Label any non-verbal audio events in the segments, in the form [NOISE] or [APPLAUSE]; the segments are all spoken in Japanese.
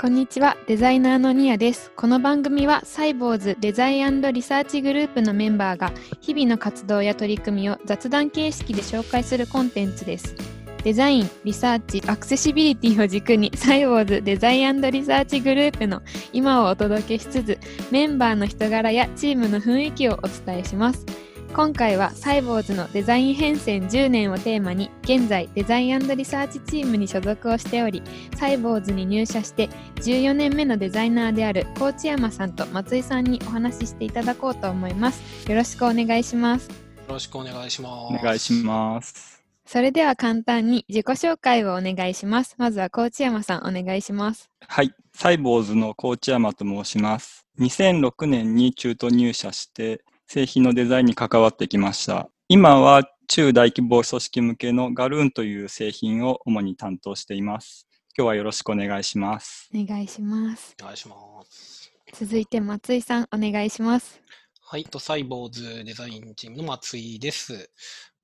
こんにちは、デザイナーのニアです。この番組はサイボウズデザインリサーチグループのメンバーが日々の活動や取り組みを雑談形式で紹介するコンテンツです。デザイン、リサーチ、アクセシビリティを軸にサイボウズデザインリサーチグループの今をお届けしつつ、メンバーの人柄やチームの雰囲気をお伝えします。今回はサイボウズのデザイン変遷10年をテーマに現在デザインリサーチチームに所属をしておりサイボーズに入社して14年目のデザイナーである高知山さんと松井さんにお話ししていただこうと思いますよろしくお願いしますよろしくお願いします。お願いします。それでは簡単に自己紹介をお願いしますまずは高知山さんお願いしますはい。サイボーズの高知山と申します。2006年に中途入社して、製品のデザインに関わってきました。今は中大規模組織向けのガルーンという製品を主に担当しています。今日はよろしくお願いします。お願いしますお願いします。続いて松井さんお願いしますはい、とサイボーズデザインチームの松井です。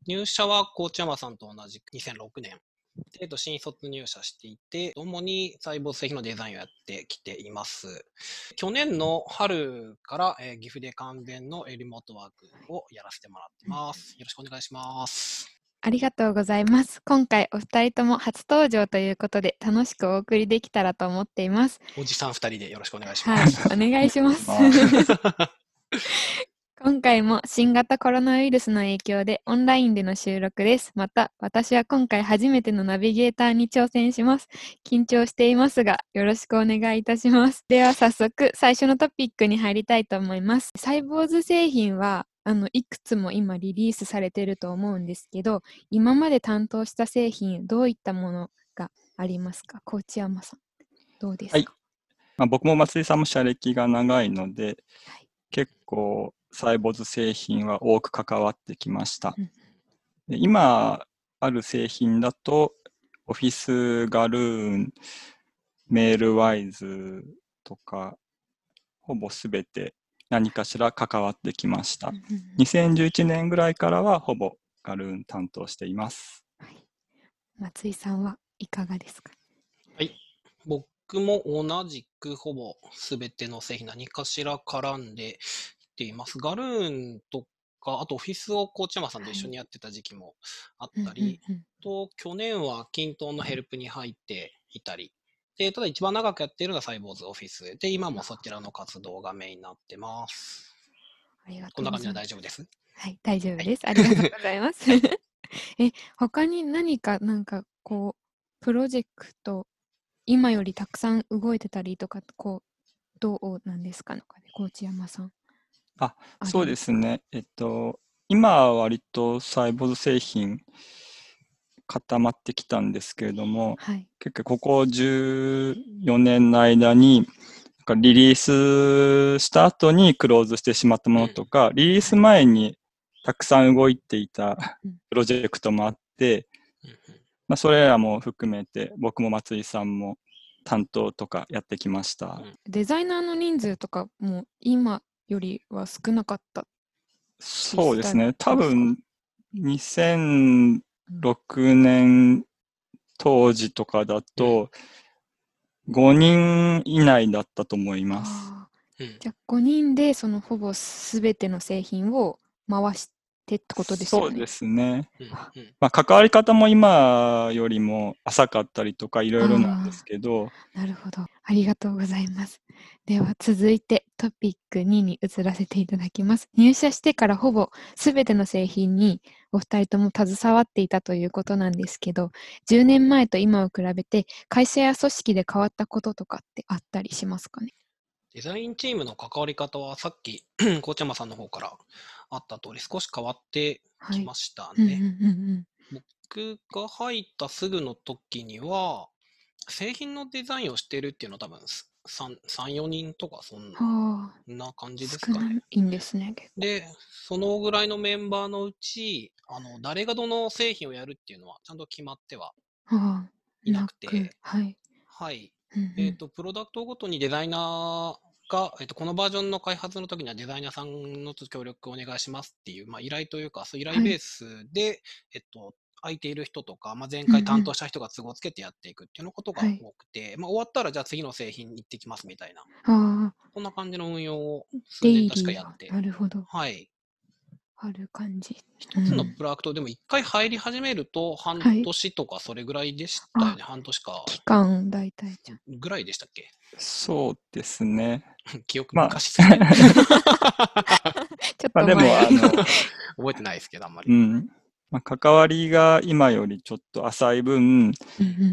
入社は高知山さんと同じく2006年。でえっと新卒入社していて、主にサイボーズ製品のデザインをやってきています。去年の春から、えー岐阜で完全のえーリモートワークをやらせてもらってます。よろしくお願いします。ありがとうございます今回お二人とも初登場ということで楽しくお送りできたらと思っていますおじさん二人でよろしくお願いしまはいす。、お願いします。[LAUGHS] 今回も新型コロナウイルスの影響でオンラインでの収録です。また、私は今回初めてのナビゲーターに挑戦します。緊張していますが、よろしくお願いいたします。では早速、最初のトピックに入りたいと思います。サイボーズ製品は、あの、いくつも今リリースされていると思うんですけど、今まで担当した製品、どういったものがありますか？高知山さん。どうですか、はいまあ、僕も松井さんも社歴が長いので、はい結構サイボーズ製品は多く関わってきました。うんで今ある製品だと、オフィスガルーン、メールワイズとか、ほぼすべて何かしら関わってきましたうん。うんうん2011年ぐらいからはほぼガルーン担当しています。はい、松井さんはいかがですか？はい。僕も同じくほぼ全ての製品何かしら絡んできています。ガルーンとか、あとオフィスを高知山さんと一緒にやってた時期もあったり、と去年は均等のヘルプに入っていたり、で、ただ一番長くやっているのがサイボーズオフィスで、今もそちらの活動がメインになってます。ありがことんな感じでうございます。大丈夫です？はい、大丈夫です。ありがとうございます。[LAUGHS] え、他に何か、なんか、こう、プロジェクト、今よりたくさん動いてたりとか、こう、どうなんですか？ね、高知山さん。あそうですね。えっと、今は割とサイボーズ製品固まってきたんですけれども、はい。結構ここ14年の間に、なんかリリースした後にクローズしてしまったものとか、リリース前にたくさん動いていたうんプロジェクトもあって、まあ、それらも含めて僕も松井さんも担当とかやってきました。うんデザイナーの人数とかも今よりは少なかった。そうですね。多分2006年当時とかだと5人以内だったと思います。あうんーじゃあ5人でそのほぼすべての製品を回してってことですよね。そうですね。まあ、関わり方も今よりも浅かったりとかいろいろなんですけど、なるほど。ありがとうございます。では続いてトピック2に移らせていただきます。入社してからほぼすべての製品にお二人とも携わっていたということなんですけど、10年前と今を比べて会社や組織で変わったこととかってあったりしますかね？デザインチームの関わり方はさっき、[CLEARS THROAT] 高知山さんの方からあった通り少し変わってはい。きましたね。うん僕が入ったすぐの時には、製品のデザインをしてるっていうのは多分3、3 4人とかそんな感じです少かね。ないんですね。結構で、そのぐらいのメンバーのうち、あの、誰がどの製品をやるっていうのはちゃんと決まってははあ、いなくてはい。はい。うんうんえっ、と、プロダクトごとにデザイナーが、えっ、と、このバージョンの開発の時にはデザイナーさんの協力お願いしますっていう、まあ、依頼というか、そう依頼はいベースで、えっと、空いている人とか、まあ、前回担当した人が都合つけてやっていくっていうのことがはい多くて、まあ、終わったらじゃあ次の製品に行ってきますみたいな、ああ、こんな感じの運用を数年確かやって、なるほど。はい。ある感じ。一つのうんプロダクトでも一回入り始めると半はい年とかそれぐらいでしたよね。半年か期間大体じゃん。ぐらいでしたっけ？そうですね。[LAUGHS] 記憶まあ [LAUGHS] ち昔すぎてょっまあでも。あの、[LAUGHS] 覚えてないですけど、あんまり。うん。まあ、関わりが今よりちょっと浅い分、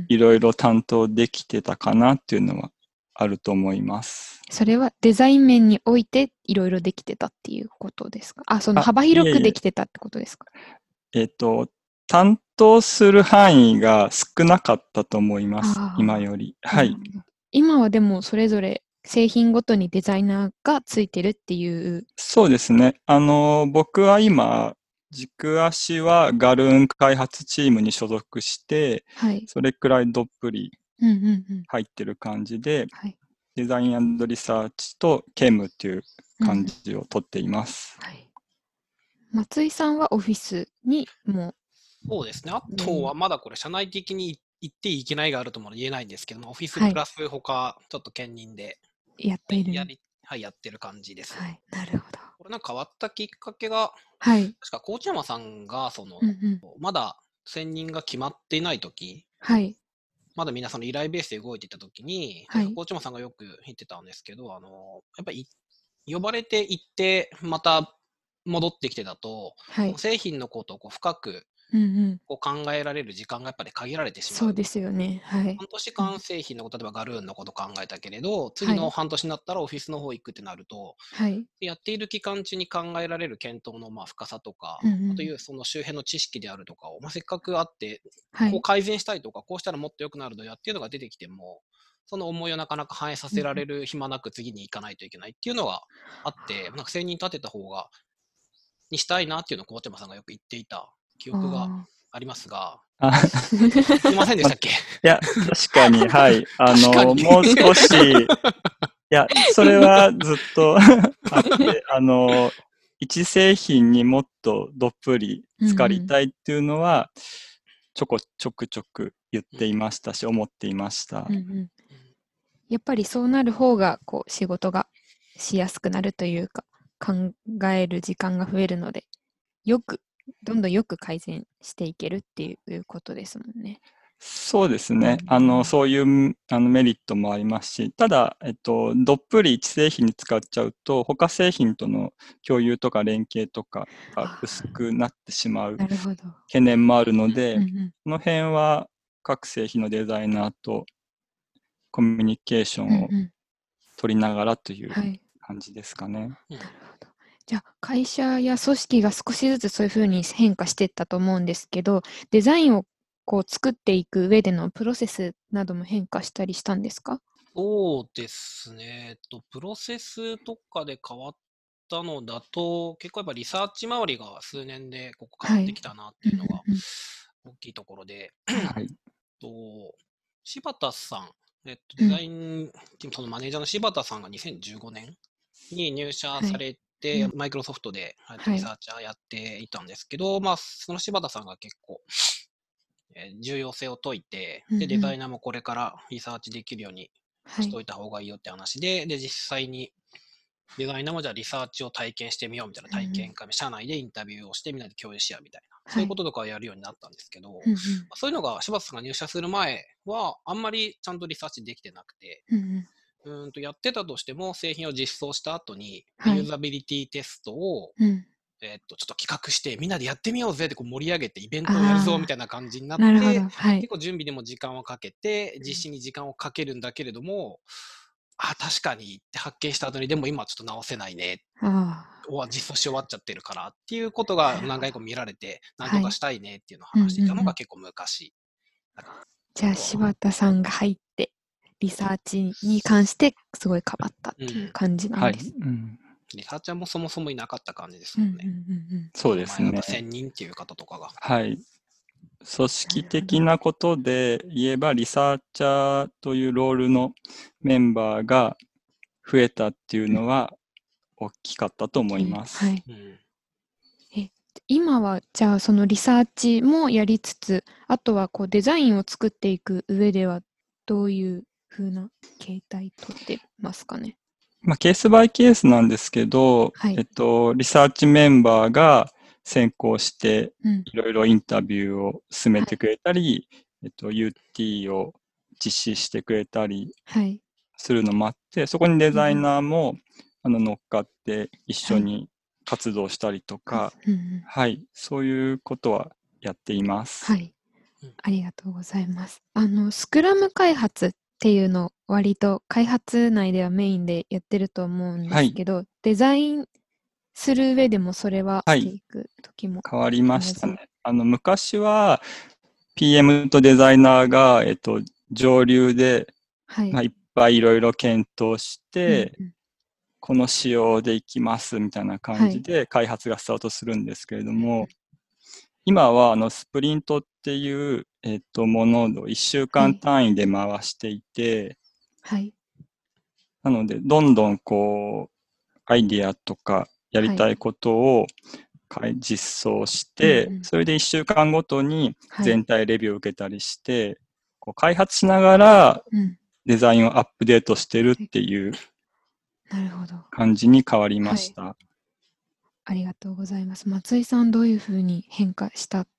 いろいろ担当できてたかなっていうのはあると思います。それはデザイン面においていろいろできてたっていうことですか？あ、そのあ幅広くできてたってことですか？えっ、と、担当する範囲が少なかったと思います今より。はい今はでもそれぞれ製品ごとにデザイナーがついてるっていう。そうですね。あの、僕は今、軸足はガルーン開発チームに所属して、はい。それくらいどっぷりうんうんうん。入ってる感じで、はい。デザインリサーチと兼務っていう感じをとっています。はい。松井さんはオフィスにもそうですね。あとはまだこれ、社内的に言っていけないがあるとも言えないんですけども、オフィスはいプラス他、ちょっと兼任でやっている。やり、はい、やってる感じです。はい。なるほど。これなんか変わったきっかけが、はい。確か高知山さんが、その、うんうん。ままだ専任が決まっていない時はい。まだ皆さんの依頼ベースで動いていた時に、はい高知山さんがよく言ってたんですけど、あの、やっぱり呼ばれて行って、また戻ってきてだと、はい。製品のことをこう深くうんうん。こう考えられる時間がやっぱり限られてしまう。そうですよね。はい。半年間製品のこと、例えばガルーンのこと考えたけれど、次の半年になったらオフィスの方行くってなると、はい。やっている期間中に考えられる検討のまあ深さとか、うんうんあというその周辺の知識であるとかを、まあ、せっかくあって、はいこう。改善したいとか、こうしたらもっと良くなるのやっていうのが出てきても、その思いをなかなか反映させられる暇なく次に行かないといけないっていうのがあって、なんか専任立てた方が、にしたいなっていうのを高山さんがよく言っていた記憶があありますが、あすいませんでしたっけ？[LAUGHS] いや、確かに、[LAUGHS] はい。あの、もう少し、いや、それはずっと [LAUGHS] あって、あの、一製品にもっとどっぷり浸かりたいっていうのは、ちょこちょくちょく言っていましたし、思っていましたー。うんうん。やっぱりそうなる方が、こう、仕事がしやすくなるというか、考える時間が増えるので、よく、どんどんよく改善していけるっていうことですもんね。そうですね。うんあの、そういうあのメリットもありますし、ただ、えっと、どっぷり一製品に使っちゃうと、他製品との共有とか連携とかが薄くなってしまう。懸念もあるので、うんうんこの辺は各製品のデザイナーとコミュニケーションをうんうん取りながらというはい。感じですかね。うんなるほど。じゃあ、会社や組織が少しずつそういうふうに変化していったと思うんですけど、デザインをこう作っていく上でのプロセスなども変化したりしたんですか？そうですね。と、プロセスとかで変わったのだと、結構やっぱリサーチ周りが数年でここ変わってきたなっていうのがうんうん大きいところで、はい。と柴田さん、えっと、デザインチーム、そのマネージャーの柴田さんが2015年に入社されて、はいマイクロソフトでリサーチャーやっていたんですけど、まあ、その柴田さんが結構、えー重要性を解いて、うんうん。で、デザイナーもこれからリサーチできるようにはい。しと。いた方がいいよって話で、で、実際にデザイナーもじゃあリサーチを体験してみようみたいな体験会、社内でインタビューをしてみんなで共有し合うみたいな、そういうこととかをやるようになったんですけど、うんうん。そういうのが柴田さんが入社する前は、あんまりちゃんとリサーチできてなくて、うんうんうーんとやってたとしても、製品を実装した後に、はい。ユーザビリティテストを、うん。えっとちょっと企画して、みんなでやってみようぜってこう盛り上げて、イベントをやるぞみたいな感じになって。はい。結。構準備でも時間をかけて、実施に時間をかけるんだけれども、あ、確かにって発見した後に、でも今ちょっと直せないね、実装し終わっちゃってるからっていうことが何回か見られて、はい。なんとかしたいねっていうのを話していたうんうんうん。のが結構昔。じゃあ、柴田さんが入って、リサーチに関してすごい変わったっていう感じなはいんです。。うんリサーチャーもそもそもいなかった感じですうんうんもんね。うんそうですね前だ。と1000人っていう方とかが。はい。組織的なことで言えば、リサーチャーというロールのメンバーが増えたっていうのは大きかったと思うんいます。はい。うん今はじゃあそのリサーチもやりつつあとはこうデザインを作っていく上ではどういう風な形態とってますかね？まあ、ケースバイケースなんですけど、はい。えっと、リサーチメンバーが先行してうん。いろいろインタビューを進めてくれたり、えっと、UT を実施してくれたりはい。するのもあって、そこにデザイナーも、あの乗っかって一緒に活動したりとか、うんうん。はい、そういうことはやっています。はい。うん。ありがとうございます。あの、スクラム開発っていうのを割と開発内ではメインでやってると思うんですけど、デザインする上でもそれははいしていく時も。変わりました同ね。あの昔は PM とデザイナーが、えっと、上流で、はい。まあ、いっぱいいろいろ検討して、うんうんこの仕様でいきますみたいな感じで開発がスタートするんですけれども、今はあのスプリントっていう、えっとものを1週間単位で回していて、はい。なのでどんどんこうアイディアとかやりたいことを実装して、それで1週間ごとにはい。全体レビューを受けたりして、こう開発しながらうん。デザインをアップデートしてるっていう。感じに変わりました。ありがとうございます。松井さん、どういうふうに変化したと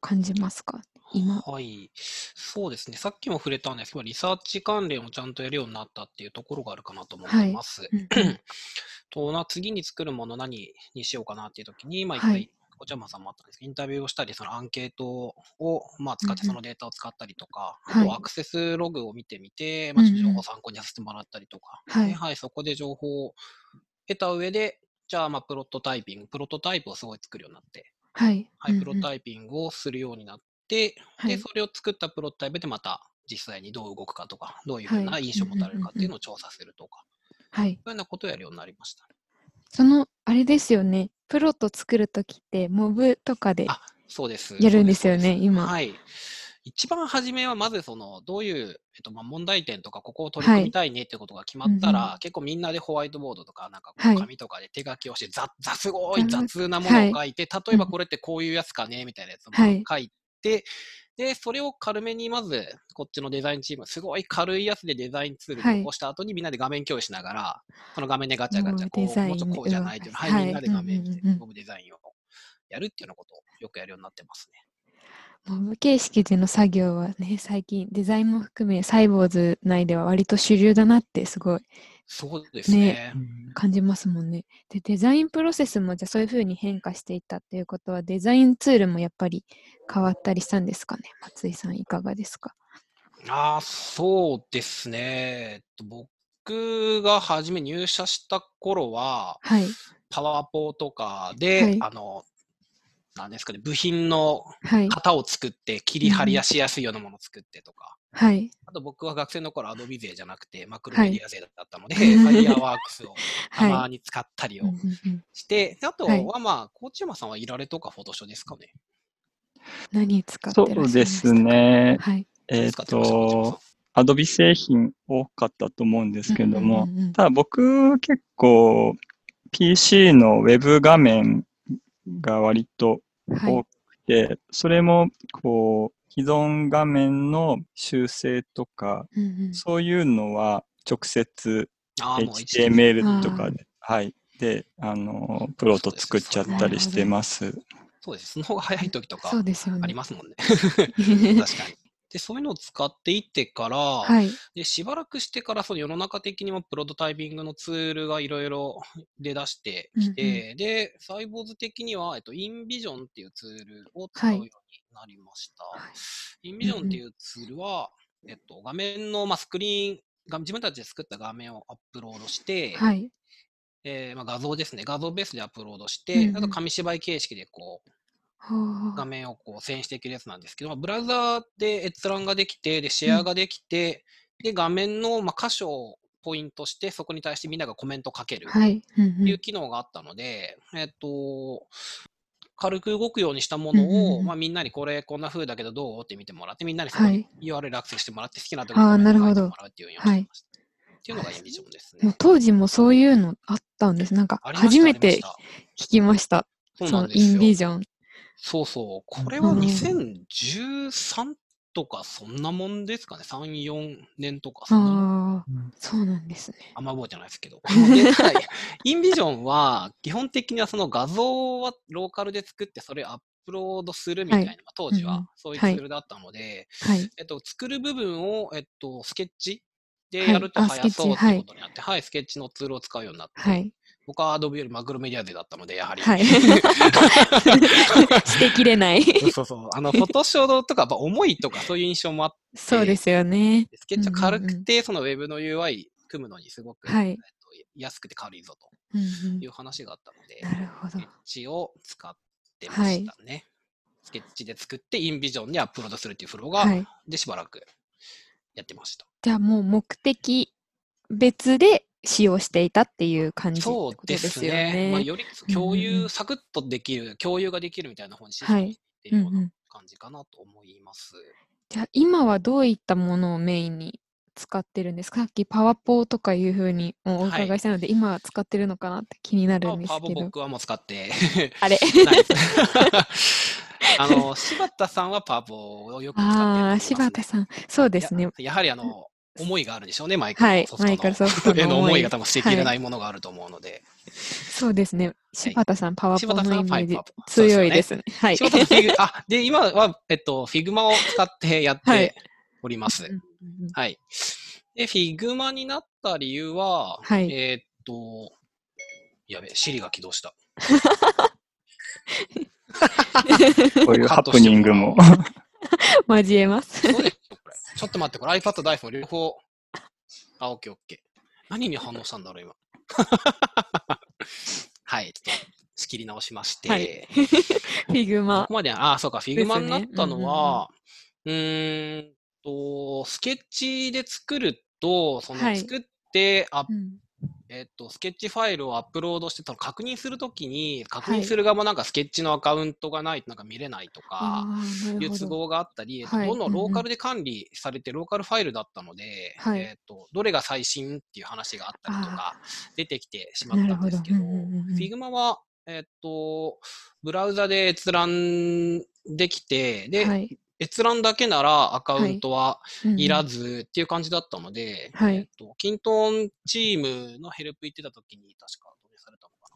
感じますか？今。はい。そうですね。さっきも触れたんですけど、リサーチ関連をちゃんとやるようになったっていうところがあるかなと思ってます。うんうん [CLEARS THROAT] とな次に作るもの何にしようかなっていう時に、まあ、一はい回、こちらまさんもあったんですけど、インタビューをしたり、そのアンケートを、まあ、使ってそのデータを使ったりとか、はいあとはアクセスログを見てみて、まあ、ちょっと情報を参考にさせてもらったりとか、はいではい、そこで情報を得た上で、じゃあ、まあ、プロトタイピング、プロトタイプをすごい作るようになって、はい。はい、うんうんプロトタイピングをするようになっはい。それを作ったプロトタイプでまた実際にどう動くかとか、どういうふうなはい印象を持たれるかっていうのを調査するとか、はい。そういうようなことをやるようになりました。その、あれですよね。プロと作るときって、モブとかで。あそうです。やるんですよねそうそう今はい。一番初めはまずそのどういう、えっと、まあ問題点とかここを取り組みたいねってことが決まったら、うんう結構みんなでホワイトボードとかなんかこはいう紙とかで手書きをしてざざすごいうん雑なものを書いて、例えばこれってこういうやつかねみたいなやつを書いて、で、それを軽めにまずこっちのデザインチーム、すごい軽いやつでデザインツールはい。で起こした後にみんなで画面共有しながら、その画面でガチャガチャこう、もうちょっとこうじゃないっていうの、はい、はい。みんなで画面でボブデザインをやるっていうようなことをよくやるようになってますね。モブ形式での作業はね、最近デザインも含めサイボーズ内では割と主流だなってすごいそうですね。感じますもんね。で、デザインプロセスもじゃあそういうふうに変化していったっていうことはデザインツールもやっぱり変わったりしたんですかね？松井さんいかがですか？ああ、そうですね。えっと僕が初め入社した頃は、はい。パワーポとかで、はいあの、なんですかね、部品のはい。型を作って、切り張りやしやすいようなものを作ってとか、はい。あと僕は学生の頃アドビ勢じゃなくて、マクロはいメディア勢だったので、[LAUGHS] ファイヤーワークスをた [LAUGHS] はい。まに使ったりをして、であとはいはまあ、コーチ山さんはいられとかフォトショーですかね。何使ってそうです。ね。はい。えっと、アドビ製品多かったと思うんですけれども、うんうんうんうんただ僕結構 PC のウェブ画面が割とはい多。くて、それもこう既存画面の修正とか、うんうんそういうのは直接 HTML とかで、はい。で、あの、プロと作っちゃったりしてます。そうです。その方が早い時とか。ありますもんね。[LAUGHS] 確かに。で、そういうのを使っていってから、はい。でしばらくしてからその世の中的にもプロトタイピングのツールがいろいろ出だしてきて、で、サイボーズ的には、えっと、インビジョンっていうツールを使うようになりました。インビジョンっていうツールは、えっと、画面の、まあ、スクリーンが、自分たちで作った画面をアップロードして、はい。えーまあ、画像ですね、画像ベースでアップロードして、うんうん。あと紙芝居形式でこう、はあ画面をこう遷移していけるやつなんですけど、まあブラウザーで閲覧ができて、で、シェアができて、で、画面のまあ箇所をポイントして、そこに対してみんながコメントをかけるとはい。うんうん。いう機能があったので、えっと、軽く動くようにしたものを、うんまあ、みんなにこれこんな風だけどどうって見てもらって、みんなにそこにはい URL アクセスしてもらって、好きなところに書いてもらうっていうようにしてました。っていうのがインビジョンですね。当時もそういうのあったんです。なんか初めて聞きました。そのインビジョン。そうそう。これはうん2013とかそんなもんですかね？3、4年とかそ。ああ、そうなんですね。あんま覚えてないですけど。インビジョンは、基本的にはその画像はローカルで作って、それアップロードするみたいな、はいまあ当時はそういうツはいールだったので、はい。えっと、作る部分を、えっと、スケッチではいやるとあ早そうってスケッチはいことになって、はい、スケッチのツールを使うようになって、はい。僕は Adobe よりマクロメディア勢だったので、やはり。はい。[LAUGHS] してきれない。そうそう。あの、フォトショーとか、やっぱ重いとかそういう印象もあって、そうですよね。スケッチは軽うんうんうんくて、そのウェブの UI 組むのにすごく、はいえっと安くて軽いぞうんうんという話があったので、なるほどスケッ。チを使ってましたね。スケッチで作って、インビジョンにアップロードするっていうフローが、はい。でしばらくやってました。じゃあもう目的別で使用していたっていう感じってそうでですね。ね。まあ、より共うんうんう有、んサクッとできる、共有ができるみたいな方にシフトはいしているようなうんうん感じかなと思います。じゃあ今はどういったものをメインに使ってるんですか？さっきパワポとかいうふうにおはい伺いしたので、今は使ってるのかなって気になるんですパワポけど。僕はもう使ってあれ？[LAUGHS] [LAUGHS] あの、柴田さんはパワポをよく使ってると思いああ、ますね柴田さん。そうですね。ややはりあの、思いがあるんでしょうね、マイクロはいソフトの。マイクロソフトの [LAUGHS] への思思いいが多分捨てきれないものがあると思うので。そうですね。柴田さん、パワポ柴田さんはのイメージ強いですね。はい。柴田さんフィグ、あ、で、今は、えっと、 Figma を使ってやっはいております。うんうんうんはい。で、 Figma になった理由は、はいえーっと、やべえ、 Siri が起動した。[LAUGHS] こういうハプニングも。[LAUGHS] 交えます。ちょっと待って、これ iPad と iPhone 両方。あ、OK、OK。何に反応したんだろう、今。[LAUGHS] はい、ちょっと仕切り直しまして。はい [LAUGHS] Figma ここ。まで、あ、そうか、 Figma になったのですねは、うーんと、スケッチで作ると、そはいの作って、あうんえっと、スケッチファイルをアップロードして、確認するときに、確はい。認する側もなんかスケッチのアカウントがないとなんか見れないとあか。いう都合があったり、えっとはい。どんどん。ローカルで管理されて、ローカルファイルだったので、はい。えっと、どれが最新っていう話があったりとあか、出てきてしまったんですけど、ど。Figma は、えっと、ブラウザで閲覧できて、で、はい。閲覧だけならアカウントはうんうんいらずっていう感じだったので、はいえっと、キントンチームのヘルプ行ってた時に確か導入されたのか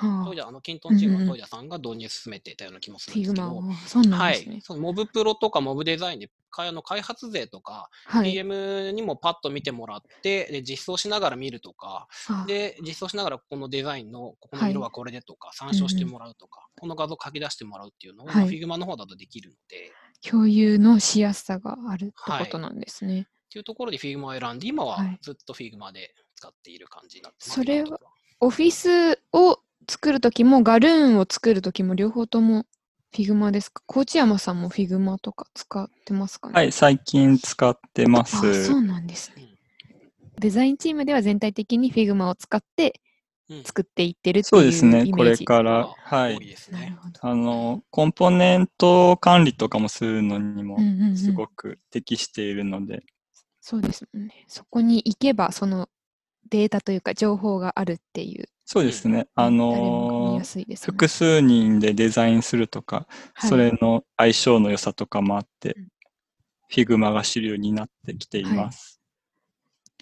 な。はあトイレ、あの、キントンチームうんうんはトイレさんが導入進めてたような気もすフィグるんですけど、マ。あそうなんはですねい。。そのモブプロとかモブデザインで、かあの開発税とか、はい。PM にもパッと見てもらって、で、実装しながら見るとか、あで、実装しながらここのデザインの、ここはいの色はこれでとか、参照してもらうとか、この画像書き出してもらうっていうのを、はい Figma の方だとできるので、共有のしやすさがあるってことなんですね。っていうところで Figma を選んで、今ははいずっと Figma で使っている感じになってます。それはオフィスを作るときも、ガルーンを作るときも、両方とも Figma ですか？河内山さんも Figma とか使ってますかね？はい、最近使ってまあ、す。そうなんですね。うんデザインチームでは全体的に Figma を使ってうん作っていってるってそういうイメージ。ですね、これから、がはい。あの、コンポーネント管理とかもするのにもうんうんうんすごく適しているので、そうですね。そこに行けば、そのデータというか情報があるっていう。そうですね、あのや、すいですね。複数人でデザインするとか、はいそれの相性の良さとかもあってうん、Figma が主流になってきています。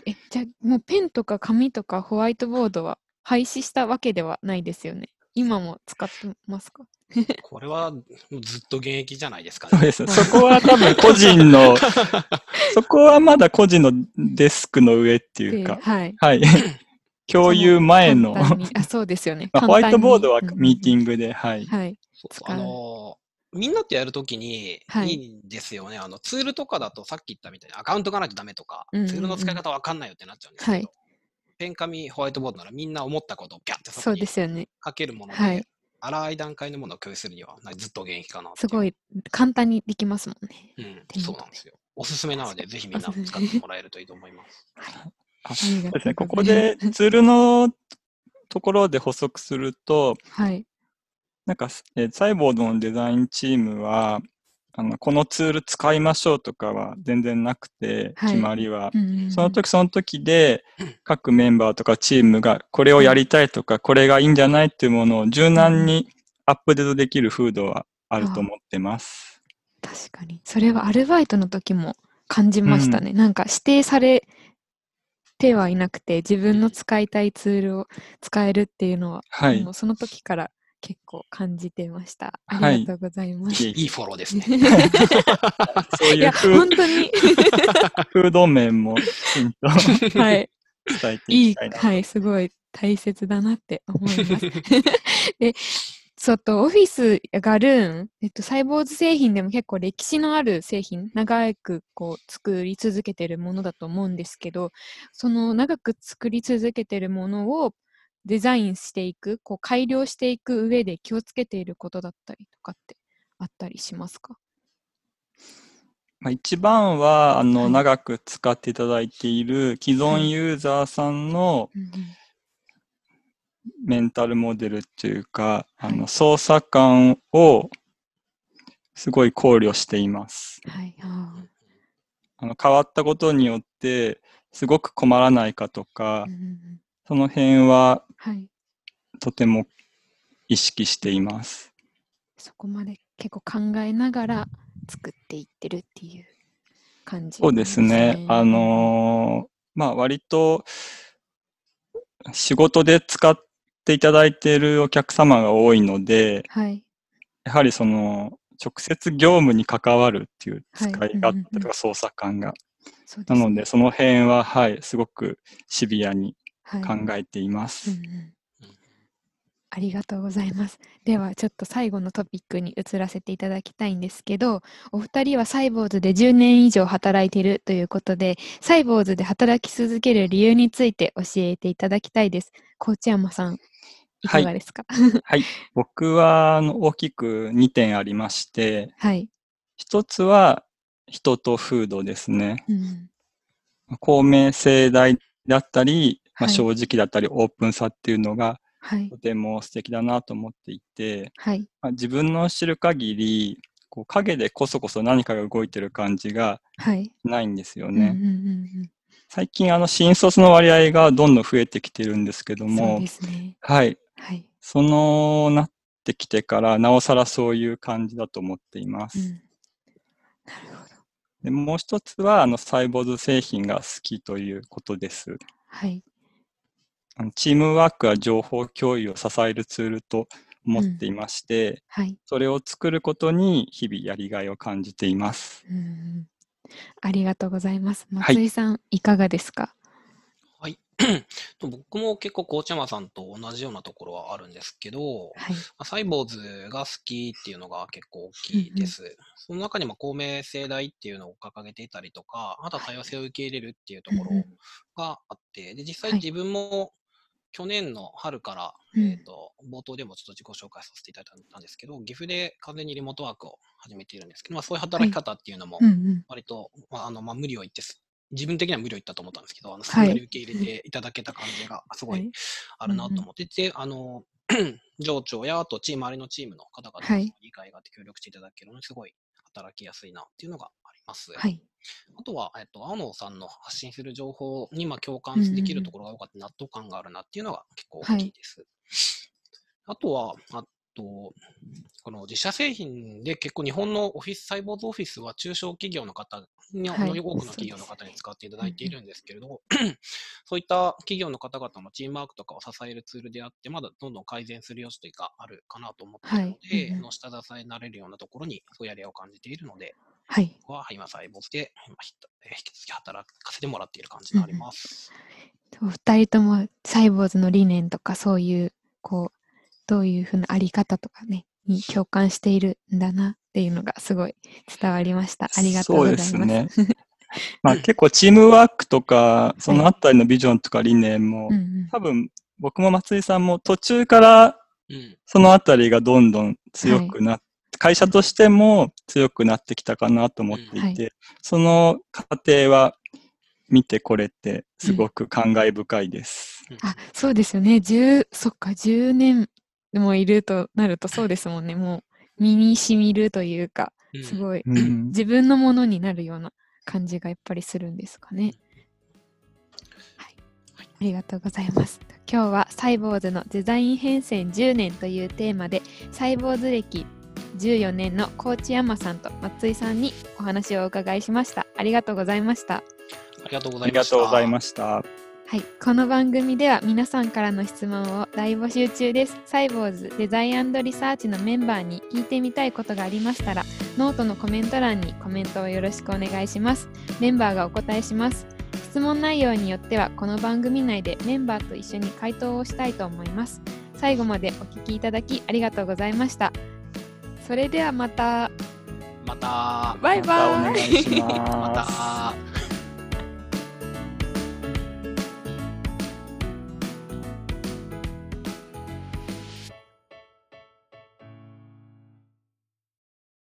え、じゃあもうペンとか紙とかホワイトボードは廃止したわけではないですよね。今も使ってますか？[LAUGHS] これはもうずっと現役じゃないですかね。そうですね。そこは多分個人の、[LAUGHS] そこはまだ個人のデスクの上っていうか、はい。はい。[LAUGHS] 共有前の、あ、そうですよね。まあホワイトボードはミーティグ。ングで、はい。はい。そう使うあのーみんなとやるときにはいいいんですよね、あの。ツールとかだとさっき言ったみたいにアカウントがないとダメとか、うんうんうんツールの使い方わかんないよってなっちゃうんですけど、はいペン紙、ホワイトボードならみんな思ったことをピャってそそうこにですよね。書けるもので、はい荒い段階のものを共有するにはずっと現役かなすごい簡単にできますもんね。うん、そうなんですよ。おすすめなので、ぜひみんな使ってもらえるといいと思います。[LAUGHS] あそうですね。ここでツールのところで補足すると、はい。なんか、えーサイボードのデザインチームは、あの、このツール使いましょうとかは全然なくて、はい決まりは。うんうんうんその時その時で、各メンバーとかチームがこれをやりたいとか、これがいいんじゃないっていうものを柔軟にアップデートできる風土はあると思ってます。確かに。それはアルバイトの時も感じましたね。なんか指定されてはいなくて、自分の使いたいツールを使えるっていうのは、はいもう。その時から結構感じてました。あはいりがとうございます。いえいえいいフォローですね。[LAUGHS] そういう風本当に、[LAUGHS] 風土面もきちんと [LAUGHS] はい。伝えていきたいな。はい、すごい大切だなって思います。で、そうと、オフィスやガルーン、えっと、サイボーズ製品でも結構歴史のある製品、長くこう作り続けてるものだと思うんですけど、その長く作り続けてるものをデザインしていく、こう改良していく上で気をつけていることだったりとかってあったりしますか？まあ、一番は、あの、はい。長く使っていただいている既存ユーザーさんのメンタルモデルっていうか、あはい。の、操作感をすごい考慮しています。はい、ああの、変わったことによって、すごく困らないかとーかうんその辺ははい。とても意識しています。そこまで結構考えながら作っていってるっていう感じそうですね。あのーまあ割と仕事で使っていただいているお客様が多いので、はい。やはりその直接業務に関わるっていう使はいい勝うんうんうん手とか操作感が。そうですねなのでその辺は、はい、すごくシビアにはい考えていまうんす。うんありがとうございます。では、ちょっと最後のトピックに移らせていただきたいんですけど、お二人はサイボーズで10年以上働いているということで、サイボーズで働き続ける理由について教えていただきたいです。高知山さん、いかがですか？はい。僕はあの大きく2点ありまして、はい。一つは人と風土ですね。うん公明正大だったり、まあ、はい正直だったり、オープンさっていうのがはいと。ても素敵だなと思っていて、はい。まあ、自分の知る限り、こう影でこそこそ何かが動いてる感じがはい。ないんですよね。最近、あの、新卒の割合がどんどん増えてきてるんですけどそうもで、すね。はい。はい。その、なってきてから、なおさらそういう感じだと思っています。うん。なるほど。でもう一つは、あの、サイボーズ製品が好きということです。はい。チームワークは情報共有を支えるツールと思っていまして、はい。それを作ることに日々やりがいを感じています。うんうんありがとうございます。はい松井さん、いかがですか？はい。[CLEARS THROAT] 僕も結構、コーチャマさんと同じようなところはあるんですけど、はい。まあサイボーズが好きっていうのが結構大きいです。その中にも公明正大っていうのを掲げていたりとか、あとは多様性を受け入れるっていうところうんうんがあって、で、実際はい自分も去年の春から、うん。えっ、と、冒頭でもちょっと自己紹介させていただいたんですけど、岐阜で完全にリモートワークを始めているんですけど、まあそういう働き方っていうのもうんうん。割と、まあ、あの、まあ、無理を言ってす、自分的には無理を言ったと思ったんですけど、あの、すはい。んなり受け入れていただけた感じがすごはい。いあるなと思ってて、あの、[CLEARS THROAT] 上長や、あとチーム、周りのチームの方々はい。に理解があって協力していただけるのにすごい働きやすいなっていうのがあります。はい。あとは、えっと、青野さんの発信する情報に、まあ、共感できるところが多かった納得感があるなっていうのが結構大きいです。あとは、あと、この自社製品で結構日本のオフィス、サイボーズオフィスは中小企業の方に、はい多くの企業の方に使っていただいているんですけれど、[CLEARS THROAT] そういった企業の方々のチームワークとかを支えるツールであって、まだどんどん改善する余地というかあるかなと思っているので、はい。うんうん。の下支えになれるようなところにそうやりを感じているので、はい。僕は今、サイボーズで引き続き働かせてもらっている感じになります。お二人ともサイボーズの理念とかそういう、こう、どういうふうなあり方とかね、に共感しているんだなっていうのがすごい伝わりました。ありがとうございます。そうですね。[LAUGHS] まあ結構チームワークとか、そのあたりのビジョンとか理念も、うんうん多分僕も松井さんも途中からうん。そのあたりがどんどん強くなっ会社としても強くなってきたかなと思っていて、はその過程は見てこれてすごく感慨深いです。あ、そうですよね。10、そっか、10年もいるとなるとそうですもんね。もう身に染みるというか、うんすごい、うん [CLEARS THROAT] 自分のものになるような感じがやっぱりするんですかね。はい。りがとうございます。今日はサイボーズのデザイン変遷10年というテーマで、サイボウズ歴14年の河内山さんと松井さんにお話をお伺いしました。ありがとうございました。ありがとうごありがざいました。はい、この番組では皆さんからの質問を大募集中です。サイボウズデザインリサーチのメンバーに聞いてみたいことがありましたら、ノートのコメント欄にコメントをよろしくお願いします。メンバーがお答えします。質問内容によっては、この番組内でメンバーと一緒に回答をしたいと思います。最後までお聞きいただきありがとうございました。それではまた。また、バイバイまたお願いします。[LAUGHS] また。